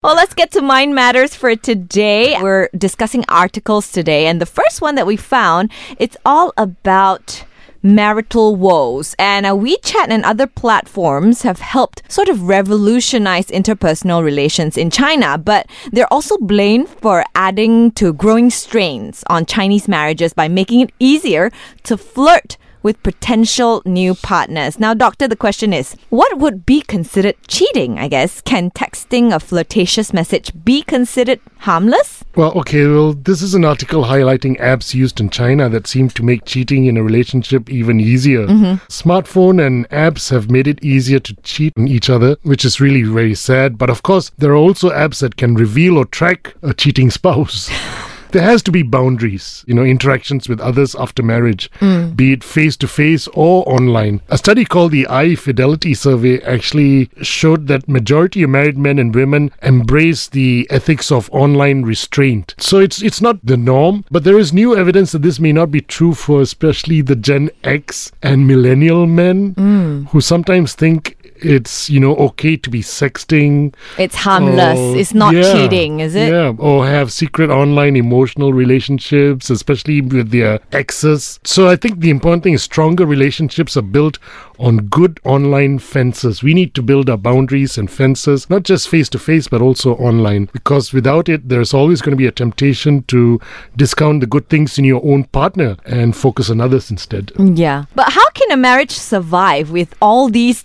Well, let's get to Mind Matters for today. We're discussing articles today, and the first one that we found, it's all about marital woes. And uh, WeChat and other platforms have helped sort of revolutionize interpersonal relations in China, but they're also blamed for adding to growing strains on Chinese marriages by making it easier to flirt with potential new partners. Now, doctor, the question is, what would be considered cheating, I guess? Can texting a flirtatious message be considered harmless? Well, okay, well, this is an article highlighting apps used in China that seem to make cheating in a relationship even easier. Mm-hmm. Smartphone and apps have made it easier to cheat on each other, which is really very sad. But of course, there are also apps that can reveal or track a cheating spouse. there has to be boundaries, you know, interactions with others after marriage, hmm. be it face to face or online. A study called the iFidelity Survey actually showed that majority of married men and women embrace the ethics of online restraint. So it's it's not the norm, but there is new evidence that this may not be true for especially the Gen X and millennial men hmm. who sometimes think it's you know okay to be sexting It's harmless. or- it's not yeah, cheating, is it? Yeah, or have secret online emotional relationships, especially with their exes. So I think the important thing is stronger relationships are built on good online fences. We need to build our boundaries and fences, not just face to face, but also online, because without it, there's always going to be a temptation to discount the good things in your own partner and focus on others instead. Yeah. But how can a marriage survive with all these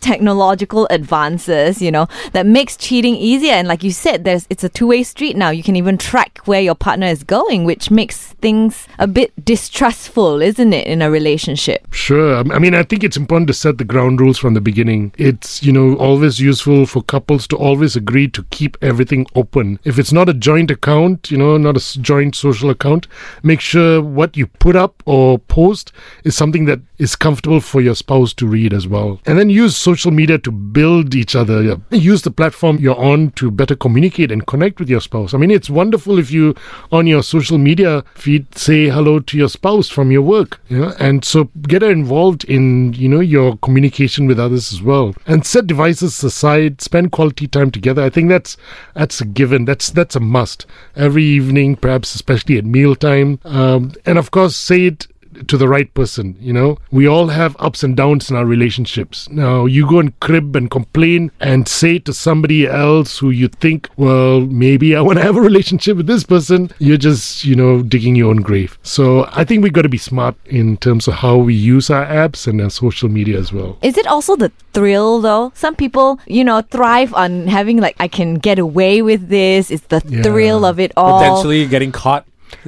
technological advances, you know, that makes cheating easier? And like you said, there's it's a two-way street now. You can even track where your partner is going, which makes things a bit distrustful, isn't it, in a relationship? Sure. I mean, I think it's important to set the ground rules from the beginning. It's, you know, always useful for couples to always agree to keep everything open. If it's not a joint account, you know, not a joint social account, make sure what you put up or post is something that is comfortable for your spouse to read as well. And then use social media to build each other. Use the platform you're on to better communicate and connect with your spouse. I mean, it's wonderful if you, on your social media feed, say hello to your spouse from your work, you know, and so get involved in, you know, your communication with others as well. And set devices aside, spend quality time together. I think that's that's a given. That's that's a must. Every evening, perhaps especially at mealtime. Um, and of course, say it to the right person. You know, we all have ups and downs in our relationships. Now, you go and crib and complain and say to somebody else who you think, well, maybe I want to have a relationship with this person. You're just, you know, digging your own grave. So I think we've got to be smart in terms of how we use our apps and our social media as well. Is it also the thrill though? Some people, you know, thrive on having like I can get away with this. It's the Yeah. thrill of it all. Potentially getting caught.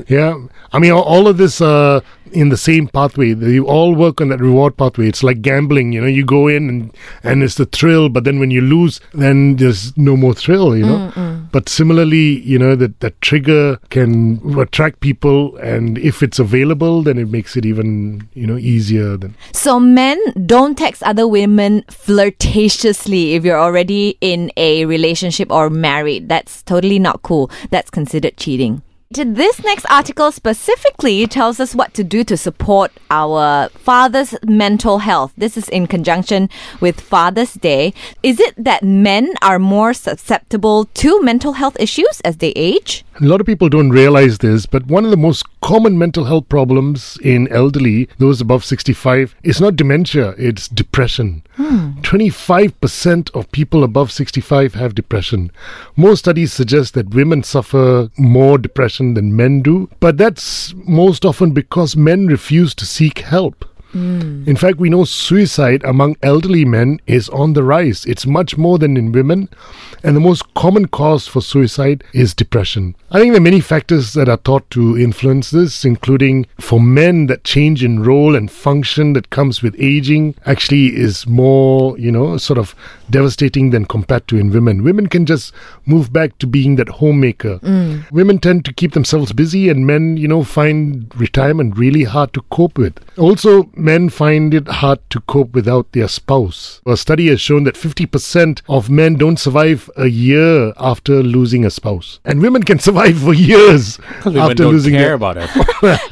Yeah, I mean, all- of this uh, in the same pathway. You all work on that reward pathway. It's like gambling. You know, you go in and and it's the thrill, but then when you lose, then there's no more thrill. You know. But similarly, you know that that trigger can attract people, and if it's available, then it makes it even you know easier. Than So men don't text other women flirtatiously if you're already in a relationship or married. That's totally not cool. That's considered cheating. This next article specifically tells us what to do to support our father's mental health. This is in conjunction with Father's Day. Is it that men are more susceptible to mental health issues as they age? A lot of people don't realize this, but one of the most common mental health problems in elderly, those above 65, is not dementia, it's depression. Hmm. 25% of people above 65 have depression. Most studies suggest that women suffer more depression than men do, but that's most often because men refuse to seek help. Mm. In fact, we know suicide among elderly men is on the rise. It's much more than in women. And the most common cause for suicide is depression. I think there are many factors that are thought to influence this, including for men that change in role and function that comes with aging actually is more, you know, sort of devastating than compared to in women. Women can just move back to being that homemaker. Mm. Women tend to keep themselves busy, and men, you know, find retirement really hard to cope with. Also, men find it hard to cope without their spouse. A study has shown that 50% of men don't survive survive a year after losing a spouse, and women can survive for years Women after don't losing care a- about it.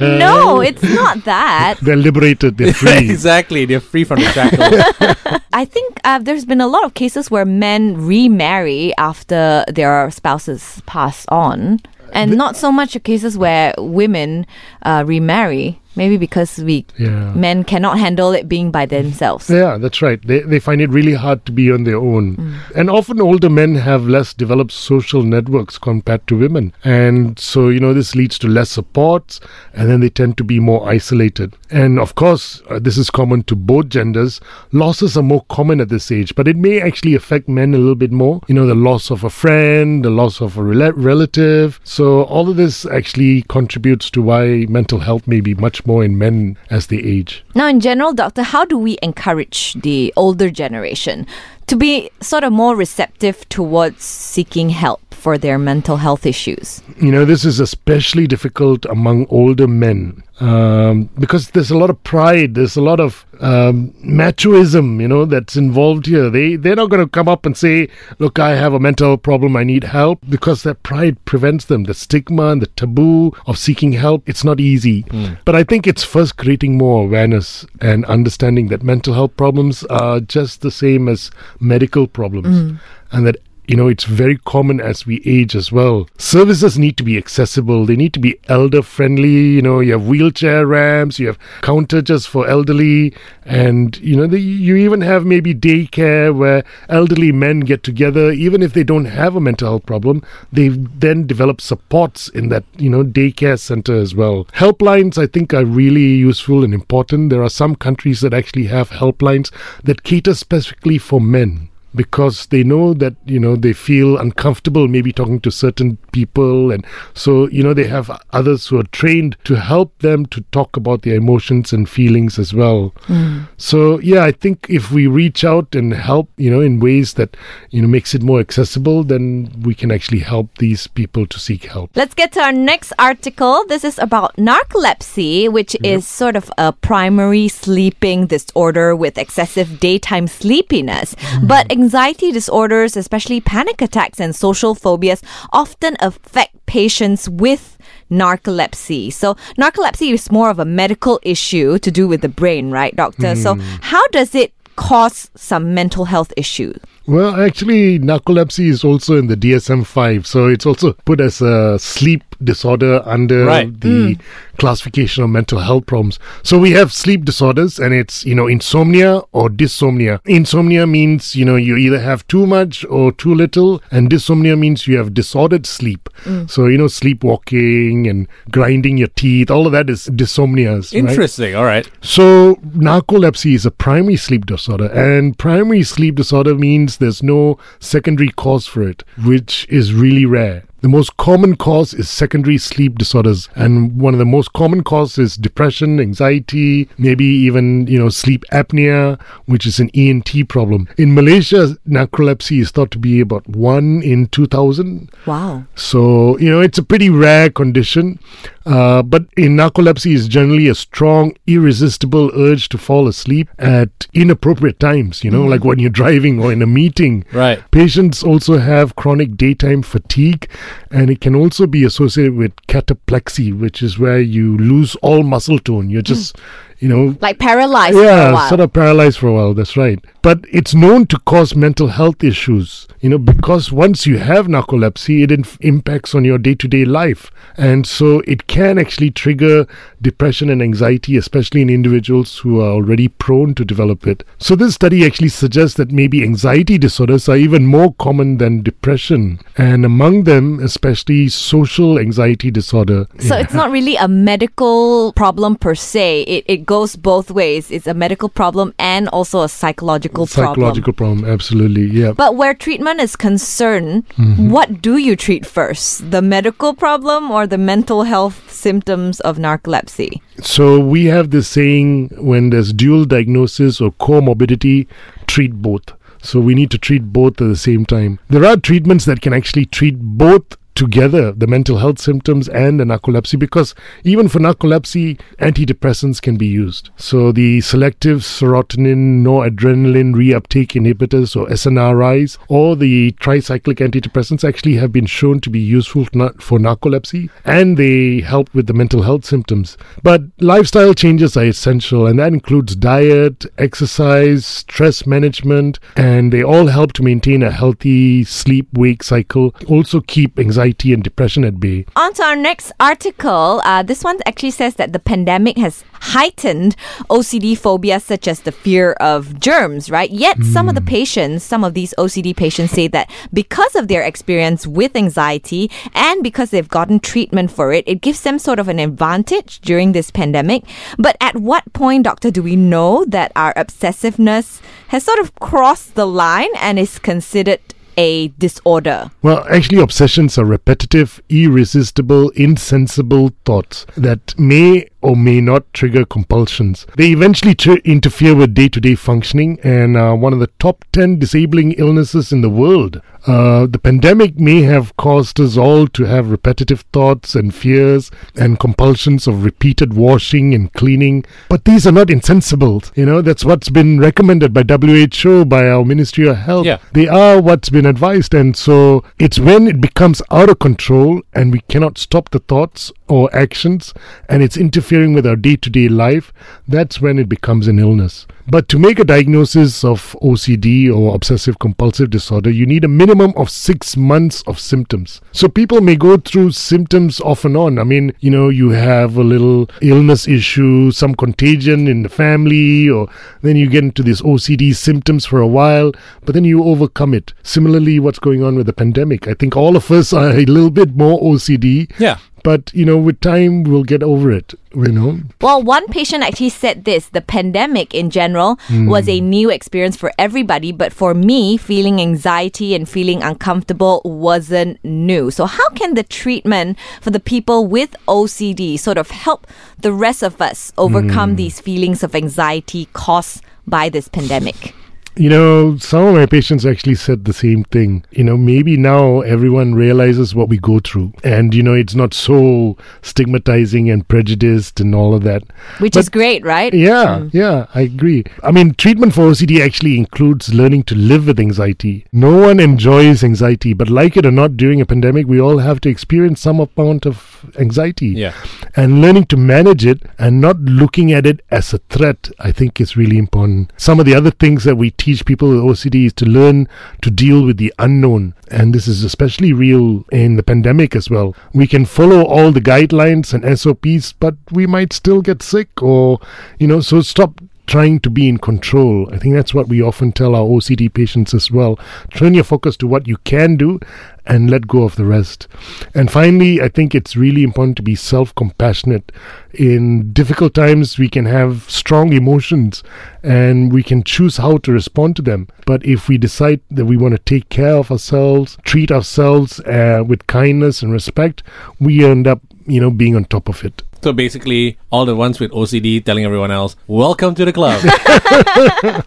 no, it's not that. They're liberated. They're free. exactly. They're free from the shackles. I think uh, there's been a lot of cases where men remarry after their spouses pass on, and not so much cases where women uh, remarry. Maybe because we Yeah. men cannot handle it being by themselves. Yeah, that's right. They, they find it really hard to be on their own. And often older men have less developed social networks compared to women. And so, you know, this leads to less support and then they tend to be more isolated. And of course, uh, this is common to both genders. Losses are more common at this age, but it may actually affect men a little bit more. You know, the loss of a friend, the loss of a rela- relative. So, all of this actually contributes to why mental health may be much more in men as they age. Now, in general, doctor, how do we encourage the older generation to be sort of more receptive towards seeking help for their mental health issues? You know, this is especially difficult among older men um, because there's a lot of pride, there's a lot of um, machoism, you know, that's involved here. They they're not going to come up and say, "Look, I have a mental problem, I need help," because that pride prevents them. The stigma and the taboo of seeking help, it's not easy. But I think it's first creating more awareness and understanding that mental health problems are just the same as medical problems, mm. and that you know, it's very common as we age as well. Services need to be accessible. They need to be elder friendly. You know, you have wheelchair ramps, you have counter just for elderly, and you know, the, you even have maybe daycare where elderly men get together, even if they don't have a mental health problem. They then develop supports in that you know daycare center as well. Helplines, I think, are really useful and important. There are some countries that actually have helplines that cater specifically for men because they know that you know they feel uncomfortable maybe talking to certain people and so you know they have others who are trained to help them to talk about their emotions and feelings as well. Mm. So yeah i think if we reach out and help you know in ways that you know makes it more accessible then we can actually help these people to seek help. Let's get to our next article. This is about narcolepsy, which is sort of a primary sleeping disorder with excessive daytime sleepiness. Mm. But anxiety disorders, especially panic attacks and social phobias, often affect patients with narcolepsy. So, narcolepsy is more of a medical issue to do with the brain, right, doctor? So, hmm. how does it cause some mental health issues? Well, actually, narcolepsy is also in the DSM 5. So it's also put as a sleep disorder under Right. the hmm. classification of mental health problems. So we have sleep disorders and it's, you know, insomnia or dyssomnia. Insomnia means, you know, you either have too much or too little, and dyssomnia means you have disordered sleep. Hmm. So, you know, sleepwalking and grinding your teeth, all of that is dyssomnias. right? Interesting. All right. So, narcolepsy is a primary sleep disorder, and primary sleep disorder means there's no secondary cause for it, which is really rare. The most common cause is secondary sleep disorders, and one of the most common causes is depression, anxiety, maybe even you know sleep apnea, which is an ENT problem. In Malaysia, narcolepsy is thought to be about one in two thousand. Wow. So, you know, it's a pretty rare condition. Uh, but in narcolepsy is generally a strong, irresistible urge to fall asleep at inappropriate times, you know, like when you're driving or in a meeting. Right. Patients also have chronic daytime fatigue, and it can also be associated with cataplexy, which is where you lose all muscle tone. You're just, you know, Like paralyzed for a yeah, while. sort of paralyzed for a while. That's right. But it's known to cause mental health issues, you know, because once you have narcolepsy, it inf- impacts on your day to day life. And so it can actually trigger depression and anxiety, especially in individuals who are already prone to develop it. So this study actually suggests that maybe anxiety disorders are even more common than depression. And among them, especially social anxiety disorder. So it's not really a medical problem per se. It, it goes both ways. It's a medical problem and also a psychological, problem. Psychological problem, absolutely, yeah. But where treatment is concerned, Mm-hmm. what do you treat first? The medical problem or the mental health symptoms of narcolepsy? So we have this saying when there's dual diagnosis or comorbidity, treat both. So we need to treat both at the same time. There are treatments that can actually treat both together the mental health symptoms and the narcolepsy because even for narcolepsy, antidepressants can be used. So the selective serotonin noradrenaline reuptake inhibitors or SNRIs or the tricyclic antidepressants actually have been shown to be useful for narcolepsy and they help with the mental health symptoms. But lifestyle changes are essential and that includes diet, exercise, stress management, and they all help to maintain a healthy sleep wake cycle, also keep anxiety and depression at bay. On to our next article. Uh, this one actually says that the pandemic has heightened OCD phobia, such as the fear of germs, right? Yet mm. some of the hmm. patients, some of these OCD patients say that because of their experience with anxiety and because they've gotten treatment for it, it gives them sort of an advantage during this pandemic. But at what point, doctor, do we know that our obsessiveness has sort of crossed the line and is considered a disorder? Well, actually, obsessions are repetitive, irresistible, insensible thoughts that may or may not trigger compulsions. They eventually tr- interfere with day to day functioning and are one of the top 10 disabling illnesses in the world. Uh, the pandemic may have caused us all to have repetitive thoughts and fears and compulsions of repeated washing and cleaning, but these are not insensible. You know, that's what's been recommended by WHO, by our Ministry of Health. Yeah. They are what's been advised, and so it's when it becomes out of control and we cannot stop the thoughts or actions and it's interfering with our day to day life, that's when it becomes an illness. But to make a diagnosis of OCD or obsessive compulsive disorder, you need a minimum of six months of symptoms. So people may go through symptoms off and on. I mean, you know, you have a little illness issue, some contagion in the family, or then you get into this OCD symptoms for a while, but then you overcome it. Similarly, what's going on with the pandemic? I think all of us are a little bit more OCD. Yeah but you know with time we'll get over it you know well one patient actually said this the pandemic in general mm. was a new experience for everybody but for me feeling anxiety and feeling uncomfortable wasn't new so how can the treatment for the people with ocd sort of help the rest of us overcome mm. these feelings of anxiety caused by this pandemic you know, some of my patients actually said the same thing. You know, maybe now everyone realizes what we go through. And, you know, it's not so stigmatizing and prejudiced and all of that. Which but, is great, right? Yeah, mm. yeah, I agree. I mean, treatment for OCD actually includes learning to live with anxiety. No one enjoys anxiety, but like it or not, during a pandemic, we all have to experience some amount of anxiety. Yeah. And learning to manage it and not looking at it as a threat, I think is really important. Some of the other things that we teach people with OCD is to learn to deal with the unknown. And this is especially real in the pandemic as well. We can follow all the guidelines and SOPs, but we might still get sick or, you know, so stop trying to be in control. I think that's what we often tell our OCD patients as well. Turn your focus to what you can do and let go of the rest. And finally, I think it's really important to be self compassionate. In difficult times, we can have strong emotions and we can choose how to respond to them. But if we decide that we want to take care of ourselves, treat ourselves uh, with kindness and respect, we end up, you know, being on top of it. So basically, all the ones with OCD telling everyone else, welcome to the club.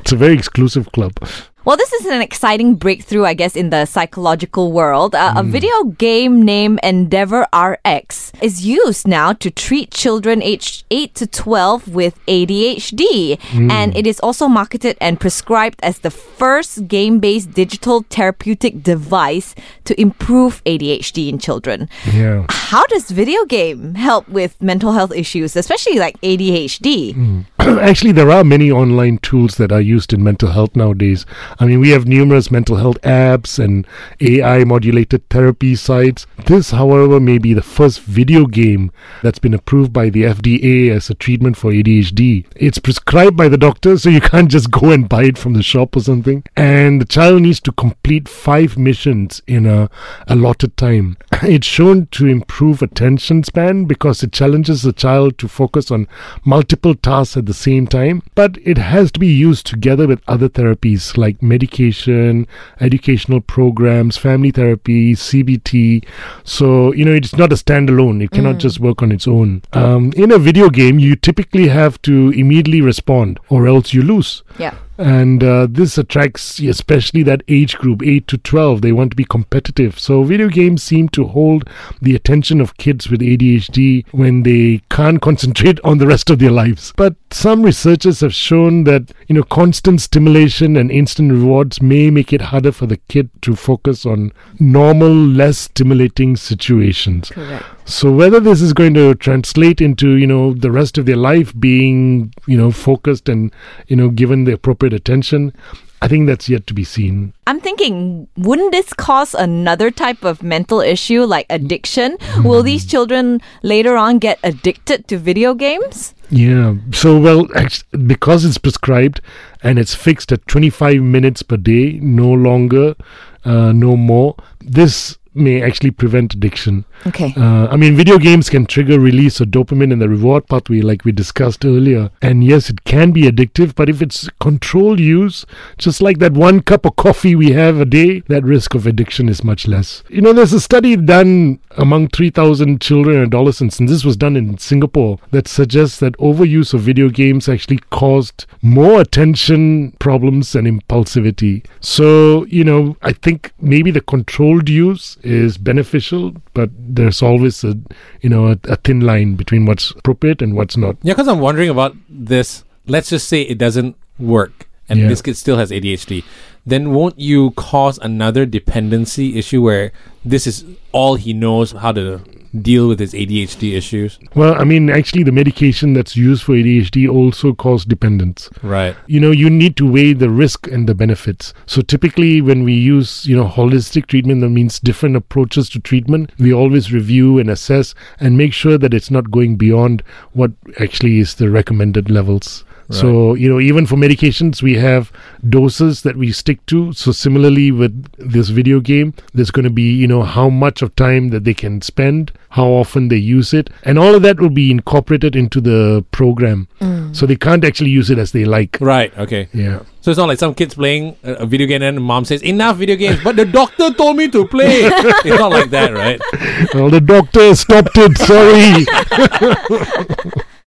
it's a very exclusive club. Well, this is an exciting breakthrough, I guess, in the psychological world. Uh, mm. A hmm. video game named EndeavorRx is used now to treat children aged 8 to 12 with ADHD. Mm. And it is also marketed and prescribed as the first game based digital therapeutic device to improve ADHD in children. Yeah. How does video game help with mental health issues, especially like ADHD? Mm. Actually, there are many online tools that are used in mental health nowadays. I mean, we have numerous mental health apps and AI modulated therapy sites. This, however, may be the first video game that's been approved by the FDA as a treatment for ADHD. It's prescribed by the doctor, so you can't just go and buy it from the shop or something. And the child needs to complete five missions in a allotted time. It's shown to improve attention span because it challenges the child to focus on multiple tasks at the same time, but it has to be used together with other therapies like medication, educational programs, family therapy, CBT. So, you know, it's not a standalone. It cannot mm. just work on its own. Um, in a video game, you typically have to immediately respond or else you lose. Yeah. And uh, this attracts especially that age group, 8 to 12. They want to be competitive. So video games seem to hold the attention of kids with ADHD when they can't concentrate on the rest of their lives. But some researchers have shown that, you know, constant stimulation and instant rewards may make it harder for the kid to focus on normal, less stimulating situations. Correct. So whether this is going to translate into you know the rest of their life being you know focused and you know given the appropriate attention, I think that's yet to be seen. I'm thinking, wouldn't this cause another type of mental issue like addiction? Will these children later on get addicted to video games? Yeah. So well, act- because it's prescribed and it's fixed at 25 minutes per day, no longer, uh, no more. This may actually prevent addiction. Okay. Uh, I mean, video games can trigger release of dopamine in the reward pathway, like we discussed earlier. And yes, it can be addictive, but if it's controlled use, just like that one cup of coffee we have a day, that risk of addiction is much less. You know, there's a study done among 3,000 children and adolescents, and this was done in Singapore, that suggests that overuse of video games actually caused more attention problems and impulsivity. So, you know, I think maybe the controlled use is beneficial, but there's always a you know a, a thin line between what's appropriate and what's not. Yeah, because I'm wondering about this. Let's just say it doesn't work and Yeah. this kid still has ADHD. Then won't you cause another dependency issue where this is all he knows how to deal with his ADHD issues? Well, I mean, actually, the medication that's used for ADHD also causes dependence. Right. You know, you need to weigh the risk and the benefits. So typically, when we use, you know, holistic treatment, that means different approaches to treatment. We always review and assess and make sure that it's not going beyond what actually is the recommended levels. So, you know, even for medications, we have doses that we stick to. So, similarly with this video game, there's going to be, you know, how much of time that they can spend, how often they use it, and all of that will be incorporated into the program. Mm. So, they can't actually use it as they like. Right. Okay. Yeah. So it's not like some kids playing a, a video game and mom says, enough video games, but the doctor told me to play. it's not like that, right? Well, the doctor stopped it. Sorry.